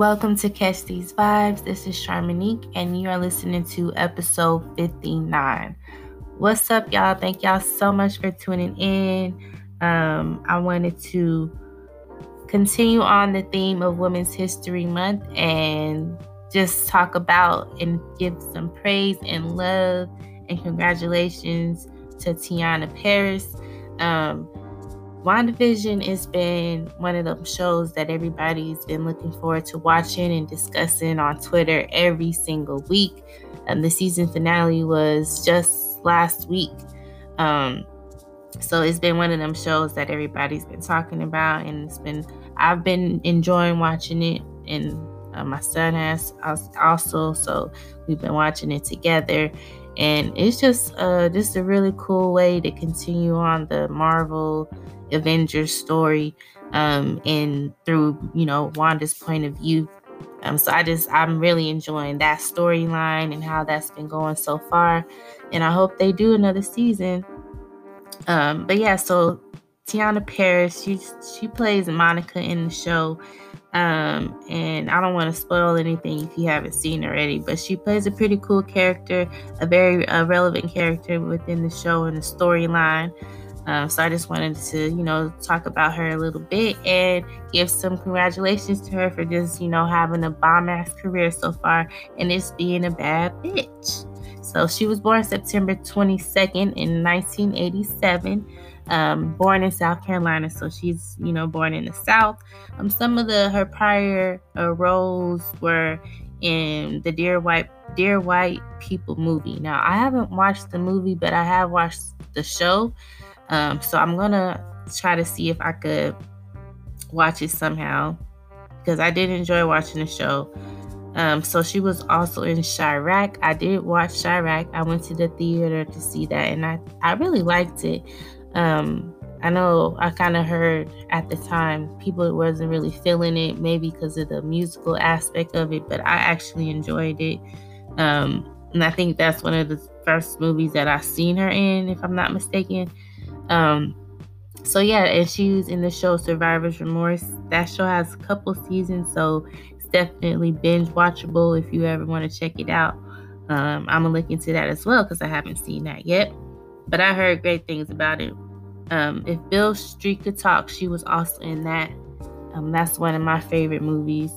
Welcome to Catch These Vibes. This is Charmonique, and you are listening to episode 59. What's up, y'all? Thank y'all so much for tuning in. Um, I wanted to continue on the theme of Women's History Month and just talk about and give some praise and love and congratulations to Teyonah Parris. Um, WandaVision has been one of those shows that everybody's been looking forward to watching and discussing on Twitter every single week. And the season finale was just last week. Um, so it's been one of them shows that everybody's been talking about, and it's been I've been enjoying watching it, and uh, my son has also. So we've been watching it together, and it's just uh, just a really cool way to continue on the Marvel Avengers story um, and through, you know, Wanda's point of view. Um, so I just, I'm really enjoying that storyline and how that's been going so far. And I hope they do another season. Um, but yeah, so Teyonah Parris, she, she plays Monica in the show. Um, and I don't want to spoil anything if you haven't seen already, but she plays a pretty cool character, a very uh, relevant character within the show and the storyline. Um, so I just wanted to, you know, talk about her a little bit and give some congratulations to her for just, you know, having a bomb ass career so far and just being a bad bitch. So she was born September 22nd in 1987. Um, born in South Carolina, so she's you know born in the South. Um, some of the her prior uh, roles were in the Dear White Dear White People movie. Now I haven't watched the movie, but I have watched the show. Um, so I'm gonna try to see if I could watch it somehow because I did enjoy watching the show. Um, so she was also in Chi-Raq. I did watch Chi-Raq. I went to the theater to see that, and I I really liked it. Um, I know I kind of heard at the time people wasn't really feeling it, maybe because of the musical aspect of it, but I actually enjoyed it. Um, and I think that's one of the first movies that I seen her in, if I'm not mistaken. Um, so yeah, and she was in the show Survivor's Remorse. That show has a couple seasons, so it's definitely binge watchable if you ever want to check it out. Um, I'm gonna look into that as well because I haven't seen that yet. But I heard great things about it. Um, if Beale Street could talk, she was also in that. Um, that's one of my favorite movies.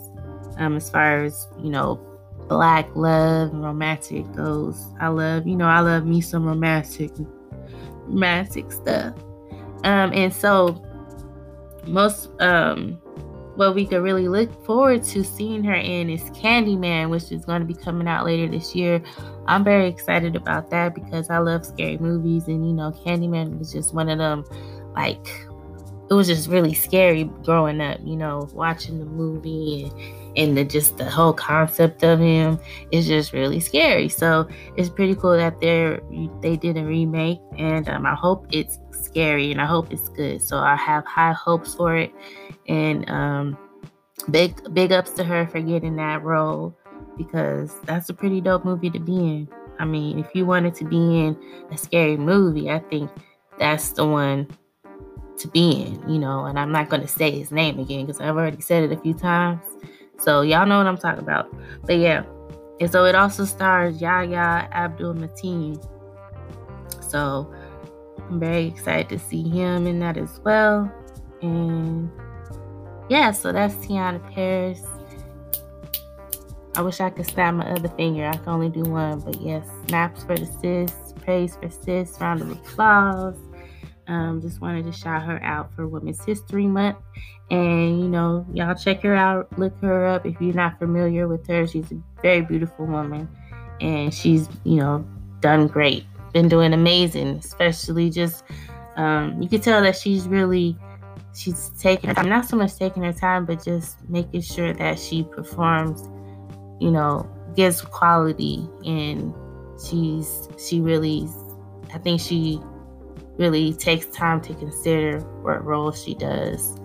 Um, as far as you know, black love and romantic goes. I love, you know, I love me some romantic romantic stuff. Um, and so most um what we could really look forward to seeing her in is Candyman, which is going to be coming out later this year. I'm very excited about that because I love scary movies, and you know, Candyman was just one of them. Like, it was just really scary growing up. You know, watching the movie and and the just the whole concept of him is just really scary. So it's pretty cool that they they did a remake, and um, I hope it's scary and I hope it's good. So I have high hopes for it, and um, big big ups to her for getting that role because that's a pretty dope movie to be in. I mean, if you wanted to be in a scary movie, I think that's the one to be in, you know. And I'm not going to say his name again because I've already said it a few times. So y'all know what I'm talking about. But yeah. And so it also stars Yahya Abdul Mateen. So I'm very excited to see him in that as well. And yeah, so that's Teyonah Parris. I wish I could snap my other finger. I can only do one. But yes, snaps for the sis, praise for sis, round of applause. Um, just wanted to shout her out for Women's History Month. And, you know, y'all check her out, look her up if you're not familiar with her. She's a very beautiful woman. And she's, you know, done great, been doing amazing, especially just, um, you can tell that she's really, she's taking her time, not so much taking her time, but just making sure that she performs, you know, gives quality. And she's, she really, I think she really takes time to consider what role she does.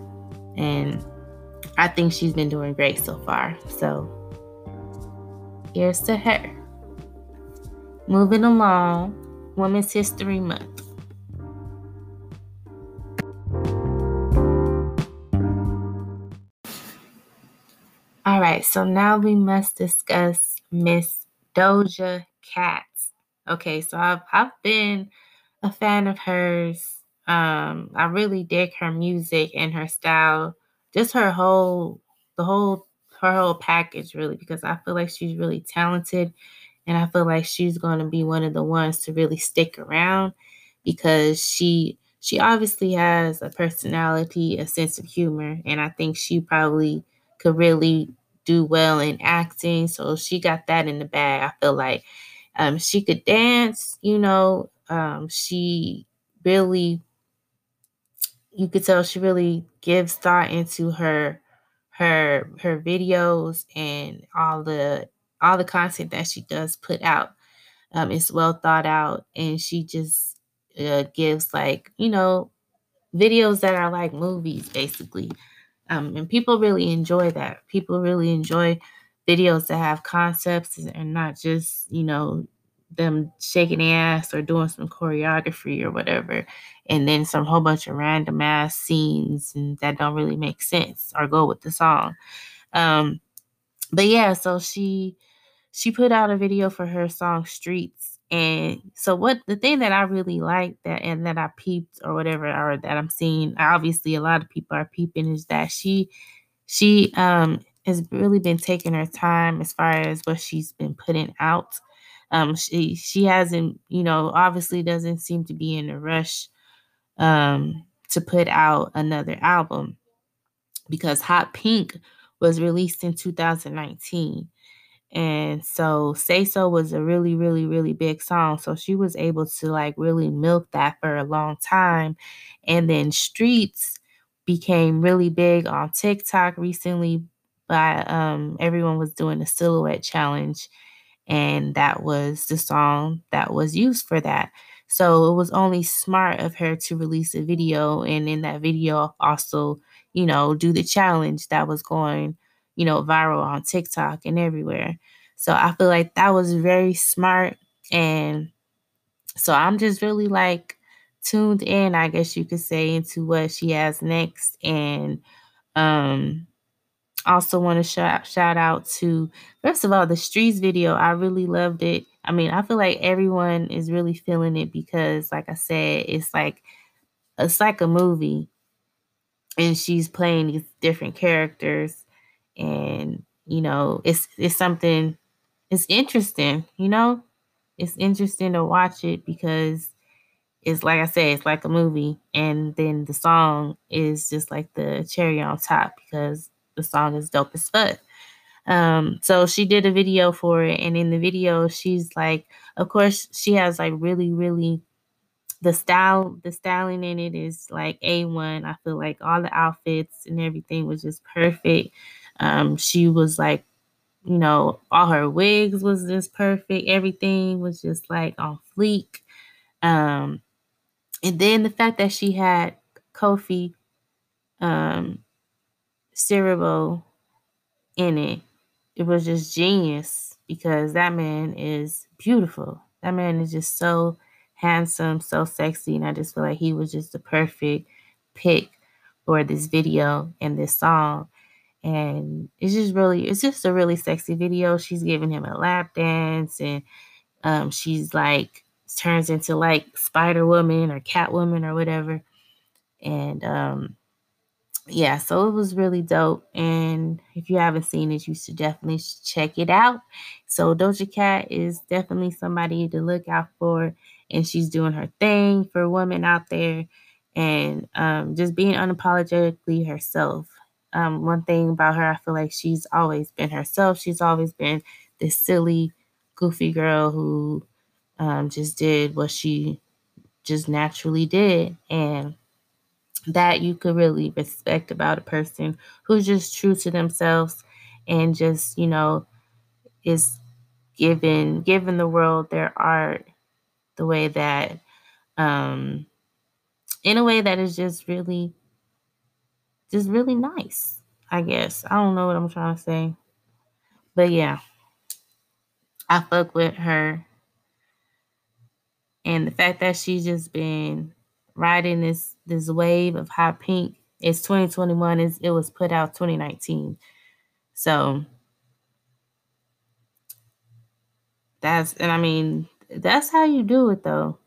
And I think she's been doing great so far. So here's to her. Moving along, Women's History Month. All right, so now we must discuss Miss Doja Cat. Okay, so I've I've been a fan of hers. Um, I really dig her music and her style, just her whole the whole her whole package really because I feel like she's really talented and I feel like she's going to be one of the ones to really stick around because she she obviously has a personality, a sense of humor, and I think she probably could really do well in acting. So she got that in the bag. I feel like um, she could dance, you know, um, she really you could tell she really gives thought into her her her videos and all the all the content that she does put out um, is well thought out. And she just uh, gives like you know videos that are like movies basically. Um, and people really enjoy that. People really enjoy videos that have concepts and not just you know them shaking ass or doing some choreography or whatever. And then some whole bunch of random ass scenes and that don't really make sense or go with the song. Um but yeah so she she put out a video for her song streets. And so what the thing that i really like that and that i peeped or whatever or that i'm seeing obviously a lot of people are peeping is that she she um has really been taking her time as far as what she's been putting out um she she hasn't you know obviously doesn't seem to be in a rush um to put out another album because hot pink was released in 2019 and so Say So was a really, really, really big song. So she was able to like really milk that for a long time. And then Streets became really big on TikTok recently by um everyone was doing a silhouette challenge. And that was the song that was used for that. So it was only smart of her to release a video and in that video also, you know, do the challenge that was going you know, viral on TikTok and everywhere. So I feel like that was very smart. And so I'm just really like tuned in, I guess you could say, into what she has next. And um also want to shout shout out to first of all the streets video. I really loved it. I mean, I feel like everyone is really feeling it because like I said, it's like it's like a movie and she's playing these different characters and you know it's it's something it's interesting you know it's interesting to watch it because it's like i said it's like a movie and then the song is just like the cherry on top because the song is dope as fuck um so she did a video for it and in the video she's like of course she has like really really the style the styling in it is like a1 i feel like all the outfits and everything was just perfect um, she was like, you know, all her wigs was just perfect. Everything was just like on fleek. Um, and then the fact that she had Kofi um, Siriboe in it, it was just genius because that man is beautiful. That man is just so handsome, so sexy, and I just feel like he was just the perfect pick for this video and this song. And it's just really it's just a really sexy video. She's giving him a lap dance and um she's like turns into like spider woman or Cat Woman or whatever. And um yeah so it was really dope and if you haven't seen it you should definitely check it out so doja cat is definitely somebody to look out for and she's doing her thing for women out there and um, just being unapologetically herself um, one thing about her, I feel like she's always been herself. She's always been this silly, goofy girl who um, just did what she just naturally did. And that you could really respect about a person who's just true to themselves and just, you know, is given given the world their art the way that um in a way that is just really just really nice, I guess. I don't know what I'm trying to say. But yeah, I fuck with her. And the fact that she's just been riding this this wave of hot pink. It's 2021. It's, it was put out 2019. So that's and I mean that's how you do it though,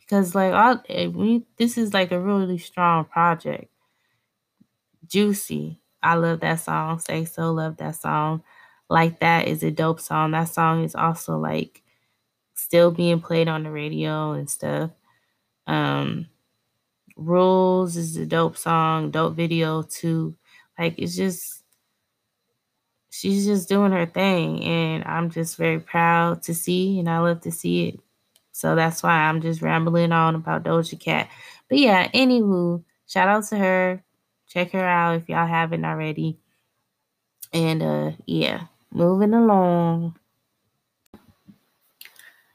because like all eh, we this is like a really strong project. Juicy, I love that song. Say so, love that song. Like that is a dope song. That song is also like still being played on the radio and stuff. Um, Rules is a dope song, dope video too. Like it's just she's just doing her thing and I'm just very proud to see and I love to see it. So that's why I'm just rambling on about Doja Cat. But yeah, anywho, shout out to her. Check her out if y'all haven't already. And uh yeah, moving along.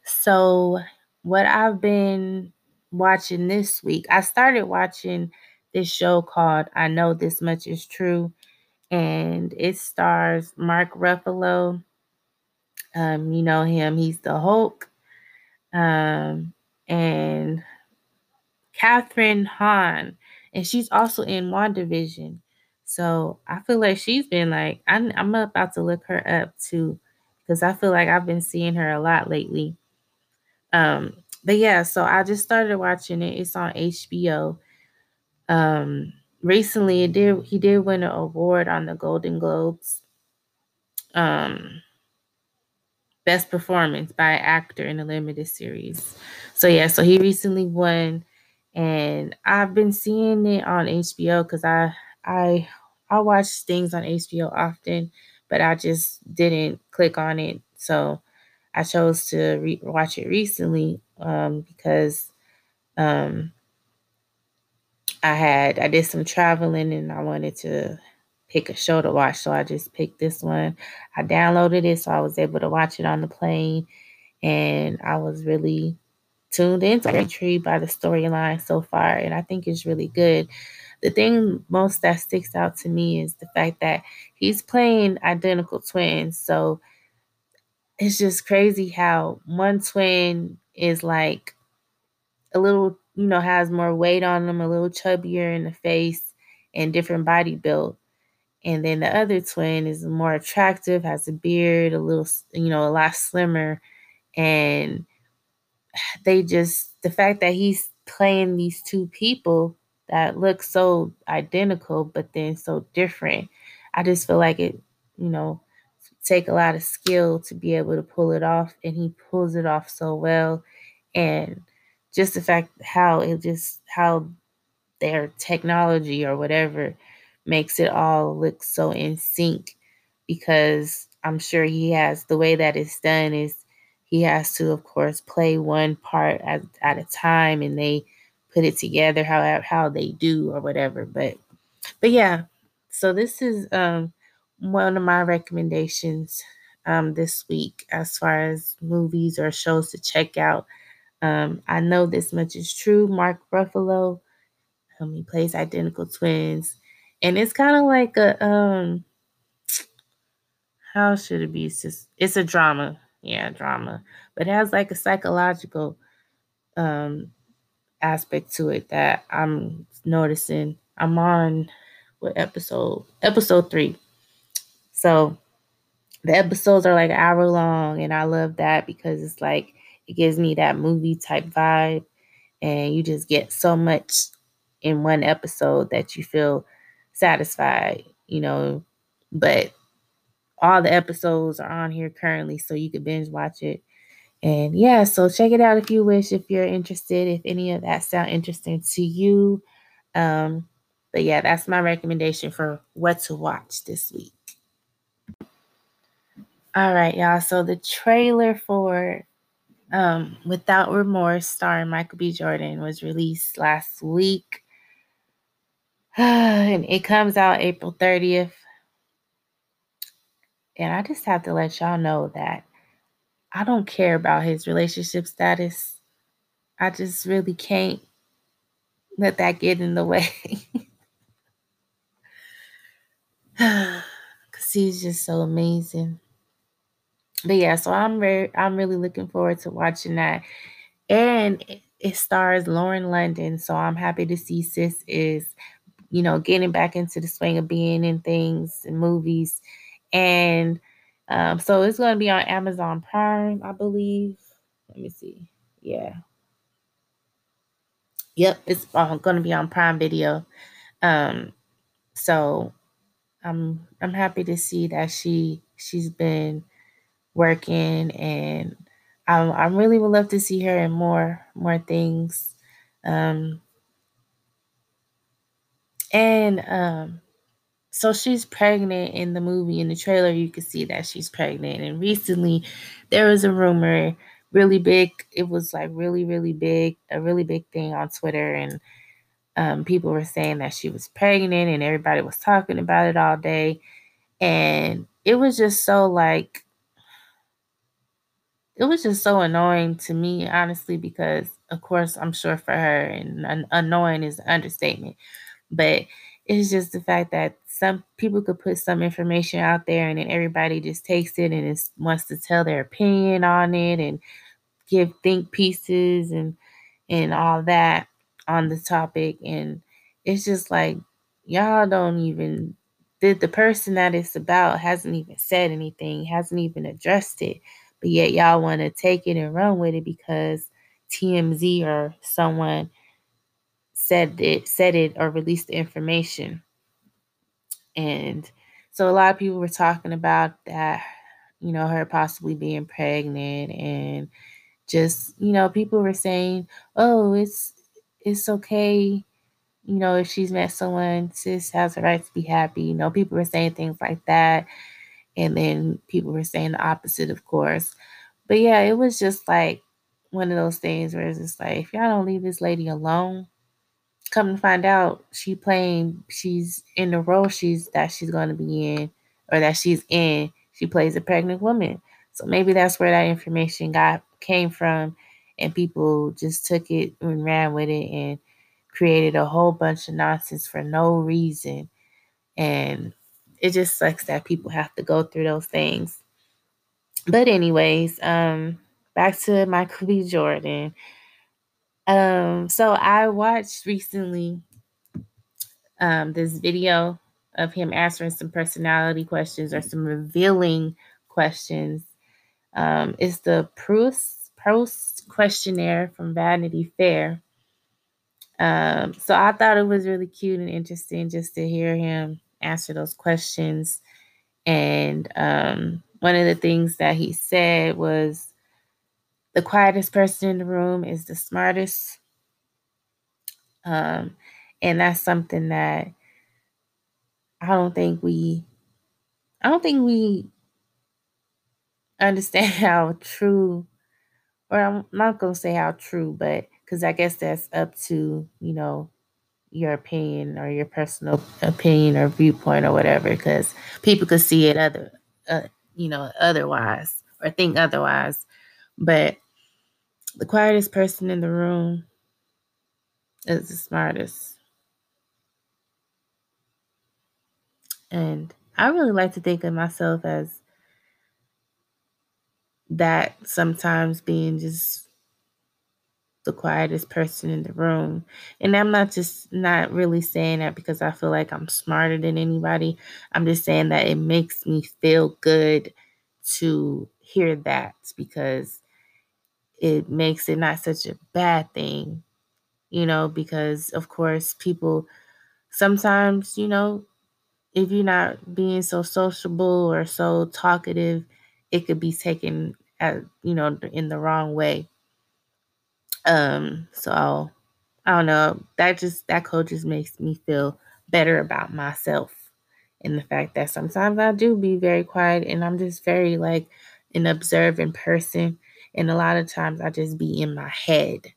So what I've been watching this week, I started watching this show called I Know This Much Is True, and it stars Mark Ruffalo. Um, you know him, he's the Hulk. Um, and Kathryn Hahn, and she's also in WandaVision. So I feel like she's been like, I'm, I'm about to look her up too, because I feel like I've been seeing her a lot lately. Um, but yeah, so I just started watching it. It's on HBO. Um, recently it did he did win an award on the Golden Globes. Um, best performance by an actor in a limited series. So yeah, so he recently won and I've been seeing it on HBO cuz I I I watch things on HBO often, but I just didn't click on it. So I chose to re- watch it recently um, because um, I had I did some traveling and I wanted to pick a show to watch, so I just picked this one. I downloaded it, so I was able to watch it on the plane, and I was really tuned into intrigued by the storyline so far, and I think it's really good. The thing most that sticks out to me is the fact that he's playing identical twins, so it's just crazy how one twin is like a little, you know, has more weight on them, a little chubbier in the face and different body build. And then the other twin is more attractive, has a beard, a little, you know, a lot slimmer. And they just, the fact that he's playing these two people that look so identical, but then so different, I just feel like it, you know, take a lot of skill to be able to pull it off. And he pulls it off so well. And just the fact how it just, how their technology or whatever makes it all look so in sync because I'm sure he has the way that it's done is he has to of course play one part at, at a time and they put it together how how they do or whatever but but yeah so this is um one of my recommendations um this week as far as movies or shows to check out. Um I know this much is true Mark Ruffalo um, he plays identical twins and it's kind of like a um how should it be? It's just it's a drama yeah drama but it has like a psychological um aspect to it that i'm noticing. I'm on what episode episode three so the episodes are like an hour long and i love that because it's like it gives me that movie type vibe and you just get so much in one episode that you feel satisfied, you know. But all the episodes are on here currently, so you could binge watch it. And yeah, so check it out if you wish, if you're interested, if any of that sound interesting to you. Um, but yeah, that's my recommendation for what to watch this week. All right, y'all. So the trailer for um, Without Remorse, starring Michael B. Jordan, was released last week. and it comes out April 30th. And I just have to let y'all know that I don't care about his relationship status. I just really can't let that get in the way. Cause he's just so amazing. But yeah, so I'm very I'm really looking forward to watching that. And it, stars Lauren London. So I'm happy to see sis is you know, getting back into the swing of being in things and movies. And Um, so it's going to be on Amazon Prime, I believe. Let me see. Yeah. Yep, it's going to be on Prime Video. Um, so I'm I'm happy to see that she she's been working and I I really would love to see her in more more things. Um, and um, so she's pregnant in the movie in the trailer you can see that she's pregnant and recently there was a rumor really big it was like really really big a really big thing on twitter and um, people were saying that she was pregnant and everybody was talking about it all day and it was just so like it was just so annoying to me honestly because of course i'm sure for her and annoying is an understatement. But it's just the fact that some people could put some information out there and then everybody just takes it and wants to tell their opinion on it and give think pieces and and all that on the topic. And it's just like y'all don't even the, the person that it's about hasn't even said anything hasn't even addressed it but yet y'all want to take it and run with it because tmz or someone said it said it or released the information. And so a lot of people were talking about that you know her possibly being pregnant and just you know people were saying oh it's it's okay you know if she's met someone sis has a right to be happy you know people were saying things like that and then people were saying the opposite of course. But yeah it was just like one of those things where it's just like if y'all don't leave this lady alone come to find out she playing she's in the role she's that she's going to be in or that she's in. She plays a pregnant woman. So maybe that's where that information got came from and people just took it and ran with it and created a whole bunch of nonsense for no reason. And it just sucks that people have to go through those things but anyways um back to michael b jordan um, so I watched recently um, this video of him answering some personality questions or some revealing questions. Um, it's the Proust Proust questionnaire from Vanity Fair. Um, so I thought it was really cute and interesting just to hear him answer those questions. And um, one of the things that he said was the quietest person in the room is the smartest. Um, and that's something that I don't think we, I don't think we understand how true, or I'm not going to say how true, but because I guess that's up to, you know, your opinion or your personal opinion or viewpoint or whatever, because people could see it other, uh, you know, otherwise or think otherwise. But the quietest person in the room is the smartest. And I really like to think of myself as that sometimes being just the quietest person in the room. And I'm not just not really saying that because I feel like I'm smarter than anybody. I'm just saying that it makes me feel good to hear that because it makes it not such a bad thing, you know, because of course people sometimes, you know, if you're not being so sociable or so talkative, it could be taken as, you know, in the wrong way. Um, so I don't know. That just that quote just makes me feel better about myself and the fact that sometimes I do be very quiet and I'm just very like an observant person and a lot of times I just be in my head.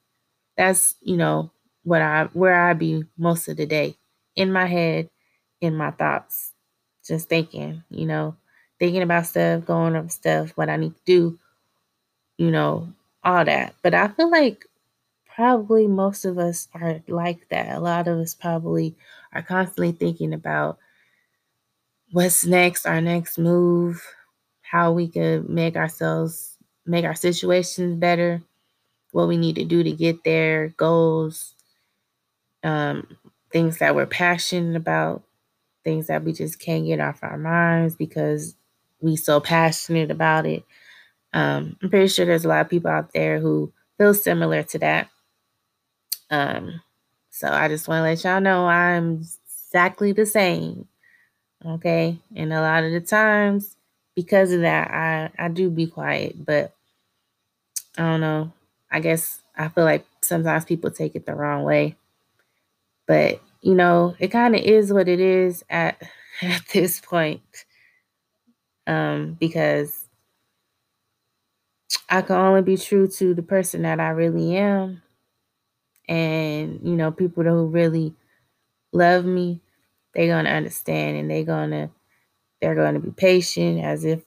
That's, you know, what I where I be most of the day. In my head, in my thoughts. Just thinking, you know, thinking about stuff, going over stuff, what I need to do, you know, all that. But I feel like probably most of us are like that. A lot of us probably are constantly thinking about what's next, our next move, how we could make ourselves make our situations better, what we need to do to get there, goals, um, things that we're passionate about, things that we just can't get off our minds because we so passionate about it. Um, I'm pretty sure there's a lot of people out there who feel similar to that. Um, so I just want to let y'all know I'm exactly the same. Okay. And a lot of the times, because of that, I, I do be quiet, but I don't know. I guess I feel like sometimes people take it the wrong way. But, you know, it kind of is what it is at at this point. Um, because I can only be true to the person that I really am. And, you know, people who really love me, they're gonna understand and they're gonna they're gonna be patient as if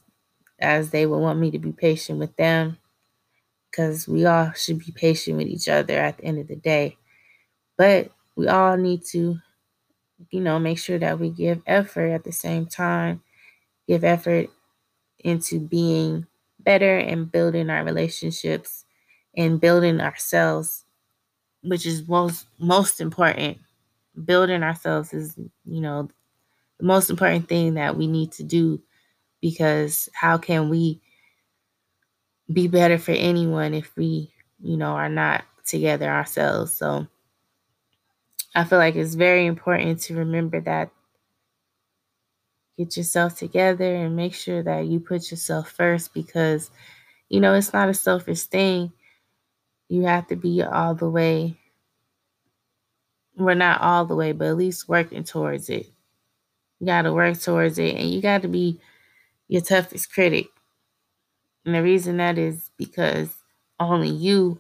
as they would want me to be patient with them. Because we all should be patient with each other at the end of the day. But we all need to, you know, make sure that we give effort at the same time, give effort into being better and building our relationships and building ourselves, which is most most important. Building ourselves is, you know, the most important thing that we need to do because how can we be better for anyone if we, you know, are not together ourselves? So I feel like it's very important to remember that get yourself together and make sure that you put yourself first because you know it's not a selfish thing you have to be all the way. We're not all the way but at least working towards it. You got to work towards it and you got to be your toughest critic. And the reason that is because only you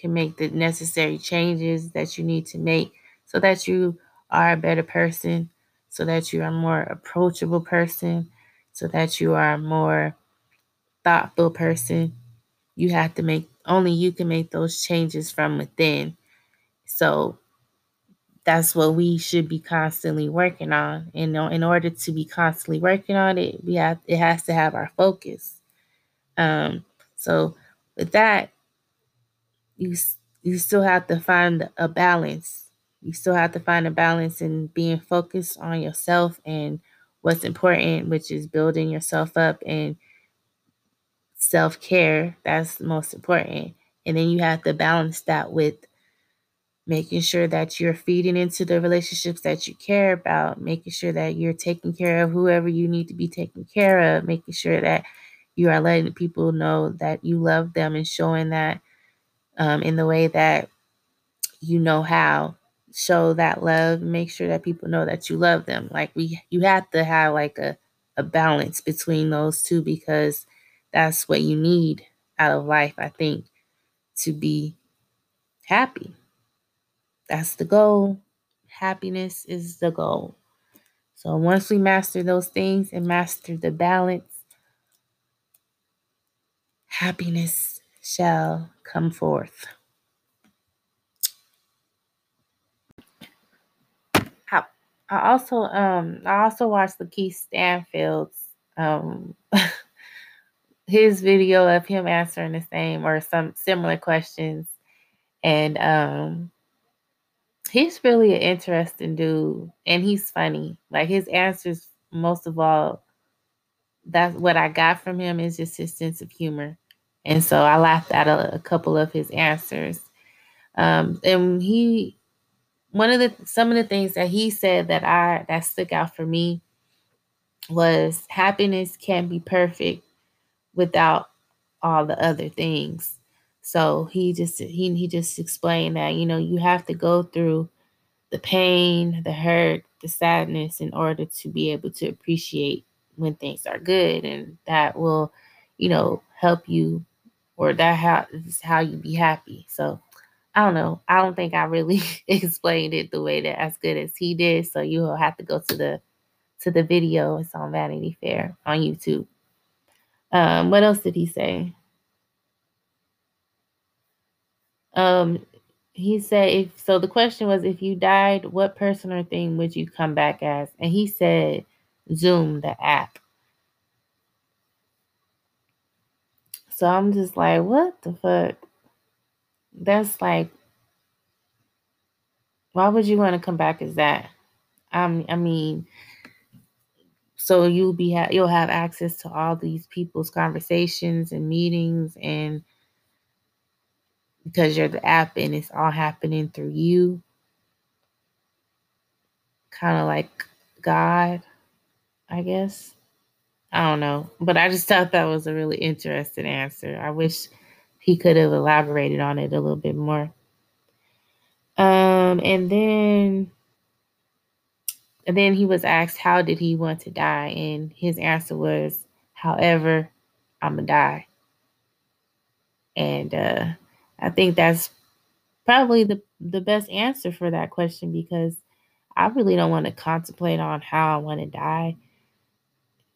can make the necessary changes that you need to make so that you are a better person so that you are a more approachable person, so that you are a more thoughtful person. You have to make only you can make those changes from within. So that's what we should be constantly working on. And in order to be constantly working on it, we have it has to have our focus. Um, so with that, you you still have to find a balance you still have to find a balance in being focused on yourself and what's important, which is building yourself up and self care. That's most important. And then you have to balance that with making sure that you're feeding into the relationships that you care about, making sure that you're taking care of whoever you need to be taken care of, making sure that you are letting people know that you love them and showing that um, in the way that you know how show that love, make sure that people know that you love them. Like we you have to have like a, a balance between those two because that's what you need out of life, I think, to be happy. That's the goal. Happiness is the goal. So once we master those things and master the balance, happiness shall come forth. I also um I also watched Lakeith Stanfield's um his video of him answering the same or some similar questions. And um he's really an interesting dude and he's funny. Like his answers most of all that's what I got from him is just his sense of humor. And so I laughed at a, a couple of his answers. Um, and he one of the some of the things that he said that I that stuck out for me was happiness can't be perfect without all the other things. So he just he he just explained that you know you have to go through the pain, the hurt, the sadness in order to be able to appreciate when things are good and that will you know help you or that how is how you be happy. So I don't know. I don't think I really explained it the way that as good as he did. So you'll have to go to the to the video. It's on Vanity Fair on YouTube. Um, what else did he say? Um, he said if so the question was if you died, what person or thing would you come back as? And he said Zoom, the app. So I'm just like, what the fuck? that's like why would you want to come back as that? Um, I mean, so you'll be ha- you'll have access to all these people's conversations and meetings and because you're the app and it's all happening through you. Kind of like god i guess. I don't know but i just thought that was a really interesting answer. I wish he could have elaborated on it a little bit more. Um and then and then he was asked, How did he want to die? And his answer was, However, I'm going to die. And uh, I think that's probably the, the best answer for that question because I really don't want to contemplate on how I want to die.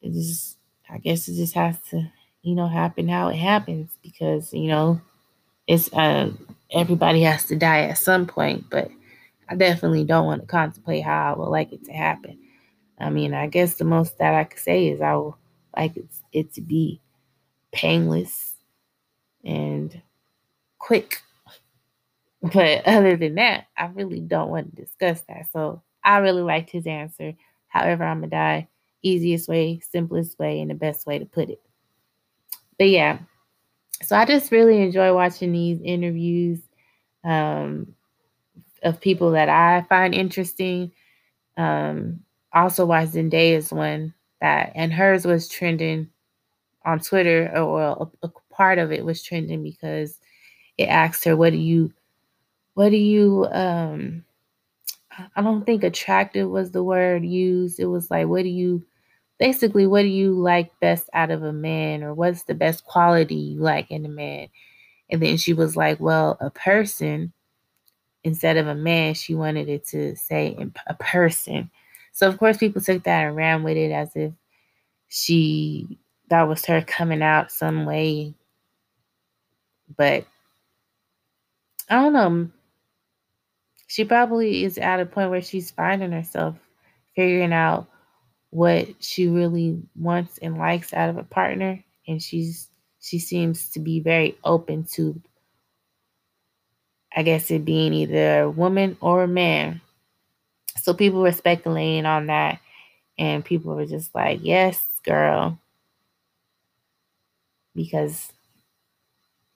It just, I guess it just has to, you know, happen how it happens because, you know, it's, uh, everybody has to die at some point, but I definitely don't want to contemplate how I would like it to happen. I mean, I guess the most that I could say is I would like it, it to be painless and quick. But other than that, I really don't want to discuss that. So I really liked his answer. However, I'm gonna die. Easiest way, simplest way, and the best way to put it. But yeah, so I just really enjoy watching these interviews. Um, of people that I find interesting. Um, also watched Zendaya's one that, and hers was trending on Twitter, or a, a part of it was trending because it asked her, "What do you, what do you?" Um, I don't think attractive was the word used. It was like, "What do you?" Basically, what do you like best out of a man, or what's the best quality you like in a man? And then she was like, "Well, a person." Instead of a man, she wanted it to say a person. So of course, people took that and ran with it as if she that was her coming out some way. But I don't know. She probably is at a point where she's finding herself figuring out what she really wants and likes out of a partner and she's she seems to be very open to I guess it being either a woman or a man. So people were speculating on that, and people were just like, yes, girl. Because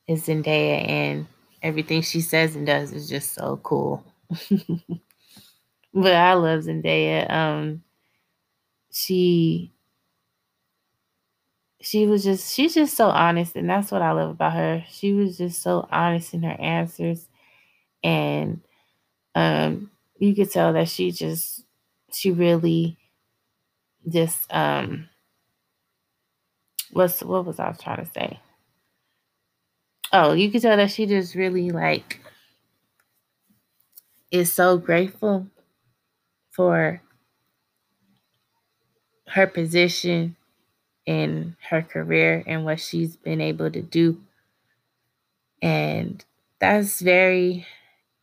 it's Zendaya, and everything she says and does is just so cool. but I love Zendaya. Um, she she was just she's just so honest and that's what I love about her. She was just so honest in her answers and um, you could tell that she just she really just um what's what was I trying to say? Oh, you could tell that she just really like is so grateful for her position in her career and what she's been able to do. And that's very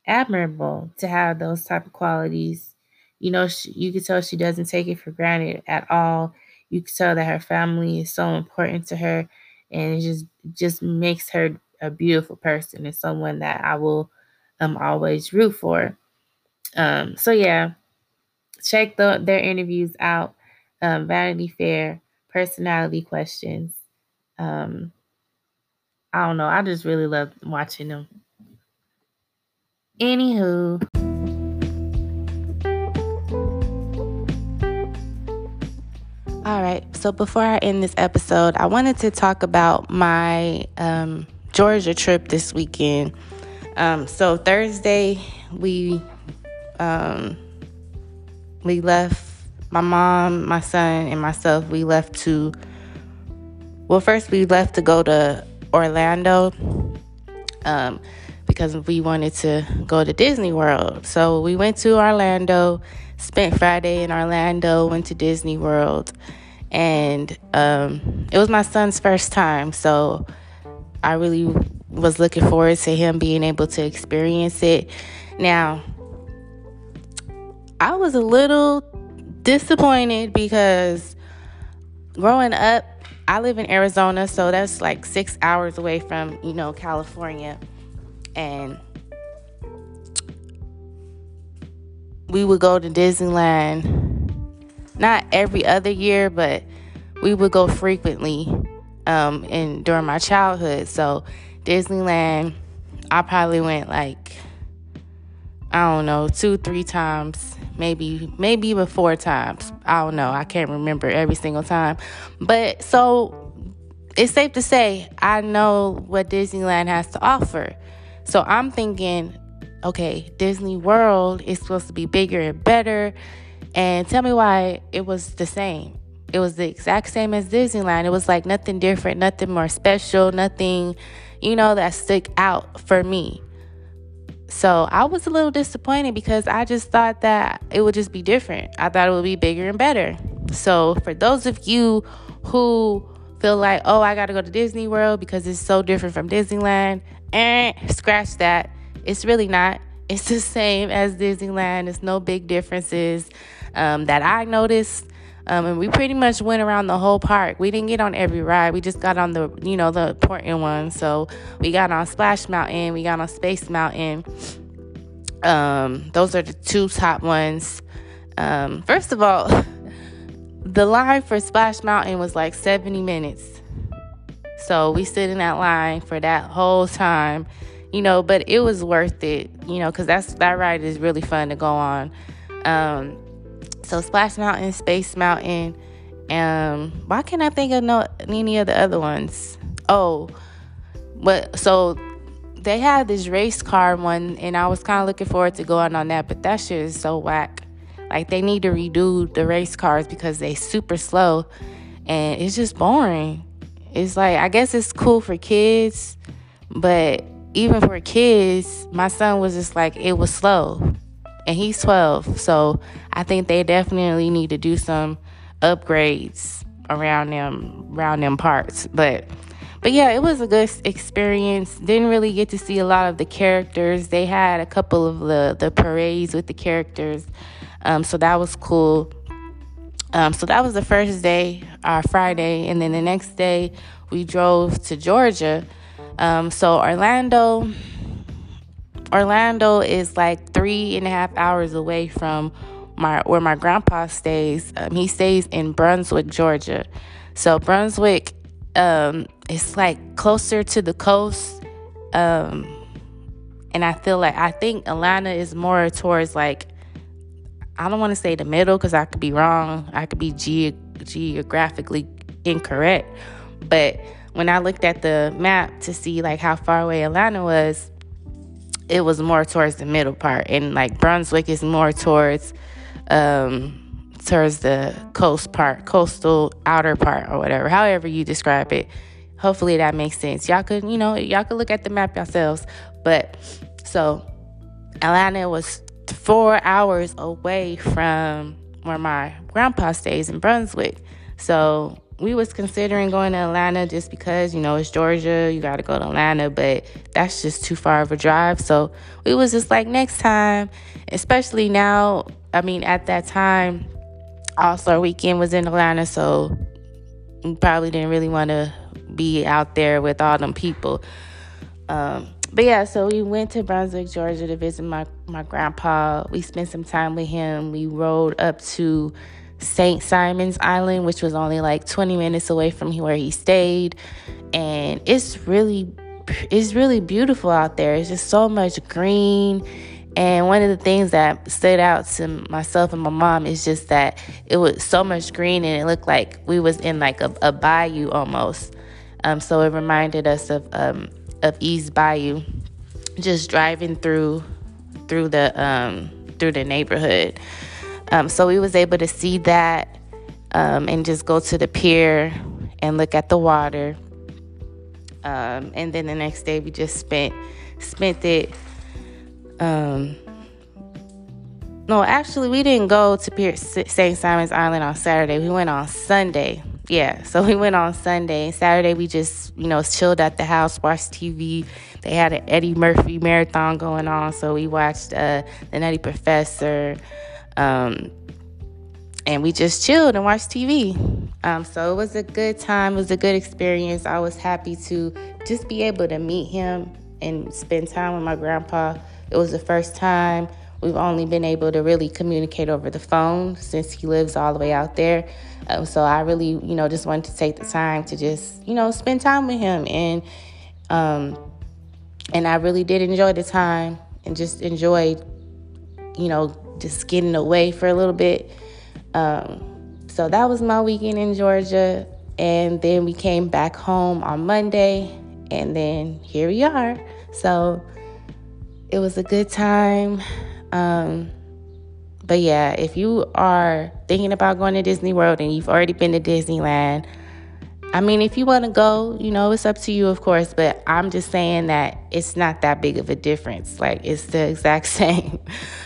admirable to have those type of qualities. You know, she, you can tell she doesn't take it for granted at all. You can tell that her family is so important to her, and it just just makes her a beautiful person and someone that I will um always root for. Um, so yeah, check the, their interviews out. Um, Vanity Fair, personality questions. Um, I don't know. I just really love watching them. Anywho. All right. So before I end this episode, I wanted to talk about my um, Georgia trip this weekend. Um, so Thursday we um, we left. My mom, my son, and myself. We left to. Well, first we left to go to Orlando. Um, because we wanted to go to Disney World. So we went to Orlando, spent Friday in Orlando, went to Disney World, and um, it was my son's first time. So I really was looking forward to him being able to experience it. Now, I was a little disappointed because growing up, I live in Arizona, so that's like six hours away from, you know, California and we would go to Disneyland not every other year, but we would go frequently um, in during my childhood. So Disneyland, I probably went like I don't know two, three times, maybe maybe even four times. I don't know. I can't remember every single time, but so it's safe to say I know what Disneyland has to offer. So I'm thinking, okay, Disney World is supposed to be bigger and better. And tell me why it was the same. It was the exact same as Disneyland. It was like nothing different, nothing more special, nothing, you know, that stuck out for me. So I was a little disappointed because I just thought that it would just be different. I thought it would be bigger and better. So for those of you who feel like, oh, I got to go to Disney World because it's so different from Disneyland, and eh, scratch that. It's really not. It's the same as Disneyland. It's no big differences um, that I noticed. Um, and we pretty much went around the whole park. We didn't get on every ride. We just got on the, you know, the important ones. So we got on Splash Mountain. We got on Space Mountain. Um, those are the two top ones. Um, first of all, the line for Splash Mountain was like 70 minutes. So we stood in that line for that whole time, you know, but it was worth it, you know, because that's that ride is really fun to go on. Um, so Splash Mountain, Space Mountain. Um, why can't I think of no any of the other ones? Oh, but so they had this race car one, and I was kind of looking forward to going on that, but that shit is so whack. Like they need to redo the race cars because they super slow, and it's just boring. It's like I guess it's cool for kids, but even for kids, my son was just like it was slow and he's 12. So I think they definitely need to do some upgrades around them around them parts. But but yeah, it was a good experience. Didn't really get to see a lot of the characters. They had a couple of the the parades with the characters, um, so that was cool. Um, so that was the first day, our Friday, and then the next day we drove to Georgia. Um, so Orlando, Orlando is like three and a half hours away from my where my grandpa stays. Um, he stays in Brunswick, Georgia. So Brunswick um, is like closer to the coast. Um, and I feel like I think Atlanta is more towards like I don't want to say the middle because I could be wrong. I could be ge- geographically incorrect. But when I looked at the map to see like how far away Atlanta was, it was more towards the middle part, and like Brunswick is more towards um, towards the coast part, coastal outer part, or whatever, however you describe it. Hopefully that makes sense. Y'all could, you know, y'all could look at the map yourselves. But so Atlanta was four hours away from where my grandpa stays in Brunswick. So we was considering going to Atlanta just because, you know, it's Georgia, you got to go to Atlanta, but that's just too far of a drive. So we was just like next time, especially now, I mean, at that time, All-Star weekend was in Atlanta, so probably didn't really want to be out there with all them people. Um, but yeah, so we went to Brunswick, Georgia to visit my, my grandpa. We spent some time with him. We rode up to St. Simon's Island, which was only like 20 minutes away from where he stayed. And it's really it's really beautiful out there. It's just so much green. And one of the things that stood out to myself and my mom is just that it was so much green and it looked like we was in like a, a bayou almost. Um, so it reminded us of um, of East Bayou, just driving through through the um, through the neighborhood. Um, so we was able to see that um, and just go to the pier and look at the water. Um, and then the next day we just spent spent it. Um, no, actually we didn't go to St. Simon's Island on Saturday. We went on Sunday. Yeah, so we went on Sunday. Saturday we just you know chilled at the house, watched TV. They had an Eddie Murphy marathon going on, so we watched uh, the Nutty Professor. Um, and we just chilled and watched TV. Um, so it was a good time. It was a good experience. I was happy to just be able to meet him and spend time with my grandpa. It was the first time we've only been able to really communicate over the phone since he lives all the way out there. Um, so I really, you know, just wanted to take the time to just, you know, spend time with him and um and I really did enjoy the time and just enjoyed, you know, just getting away for a little bit. Um, so that was my weekend in Georgia. And then we came back home on Monday, and then here we are. So it was a good time. Um, but yeah, if you are thinking about going to Disney World and you've already been to Disneyland, I mean, if you want to go, you know, it's up to you, of course, but I'm just saying that it's not that big of a difference. Like, it's the exact same.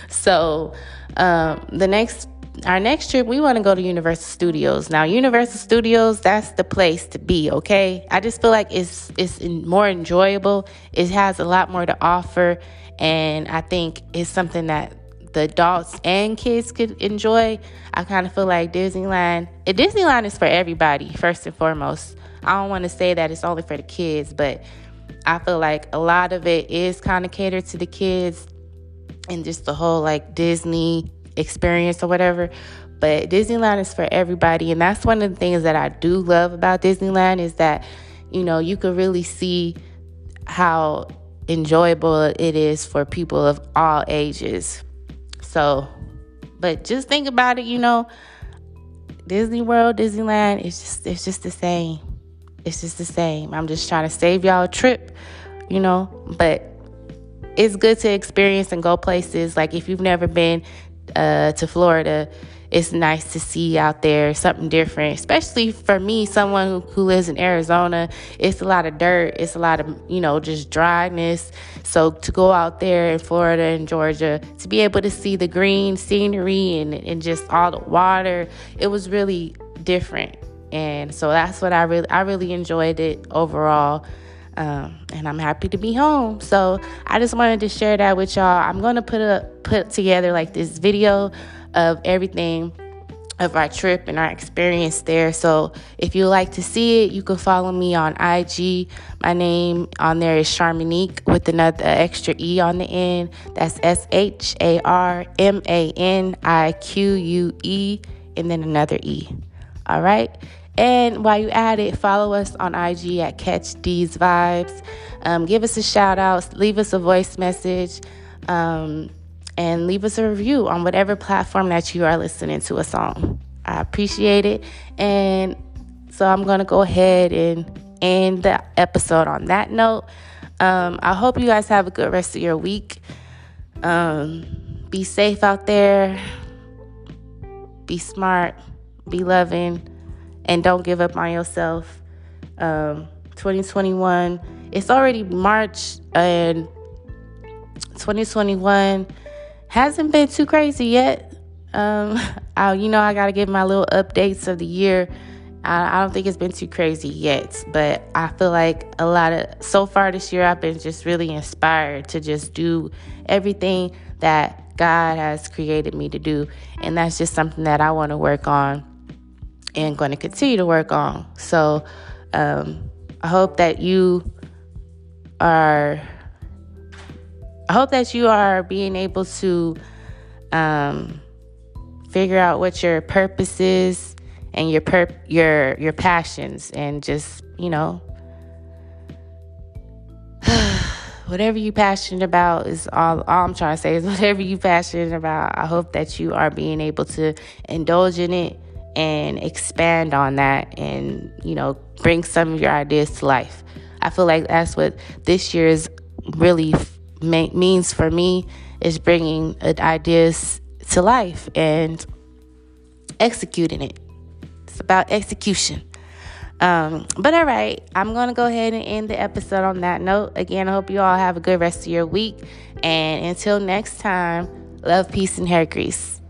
so, um, the next, our next trip, we want to go to Universal Studios. Now, Universal Studios, that's the place to be, okay? I just feel like it's, it's more enjoyable, it has a lot more to offer, and I think it's something that the adults and kids could enjoy. I kind of feel like Disneyland, Disneyland is for everybody, first and foremost. I don't want to say that it's only for the kids, but I feel like a lot of it is kind of catered to the kids and just the whole like Disney experience or whatever. But Disneyland is for everybody, and that's one of the things that I do love about Disneyland is that you know you can really see how enjoyable it is for people of all ages. So, but just think about it, you know, Disney World, Disneyland, it's just it's just the same. It's just the same. I'm just trying to save y'all a trip, you know, but it's good to experience and go places like if you've never been uh, to Florida, it's nice to see out there something different, especially for me, someone who, who lives in Arizona. It's a lot of dirt, it's a lot of, you know, just dryness. So to go out there in Florida and Georgia, to be able to see the green scenery and, and just all the water, it was really different. And so that's what I really, I really enjoyed it overall. Um, and I'm happy to be home. So I just wanted to share that with y'all. I'm gonna put a put together like this video of everything of our trip and our experience there. So if you like to see it, you can follow me on IG. My name on there is Sharmanique with another extra E on the end. That's S H A R M A N I Q U E and then another E. All right. And while you at it, follow us on IG at Catch These Vibes. Um, give us a shout out, leave us a voice message. Um, and leave us a review on whatever platform that you are listening to us on. I appreciate it. And so I'm going to go ahead and end the episode on that note. Um, I hope you guys have a good rest of your week. Um, be safe out there, be smart, be loving, and don't give up on yourself. Um, 2021, it's already March, and 2021 hasn't been too crazy yet. Um, I, you know, I got to give my little updates of the year. I, I don't think it's been too crazy yet, but I feel like a lot of so far this year, I've been just really inspired to just do everything that God has created me to do. And that's just something that I want to work on and going to continue to work on. So um, I hope that you are I hope that you are being able to um, figure out what your purpose is and your per- your your passions and just you know whatever you're passionate about is all, all I'm trying to say is whatever you're passionate about. I hope that you are being able to indulge in it and expand on that and you know bring some of your ideas to life. I feel like that's what this year is really means for me is bringing ideas to life and executing it. It's about execution. Um, but all right, I'm going to go ahead and end the episode on that note. Again, I hope you all have a good rest of your week. And until next time, love, peace, and hair grease.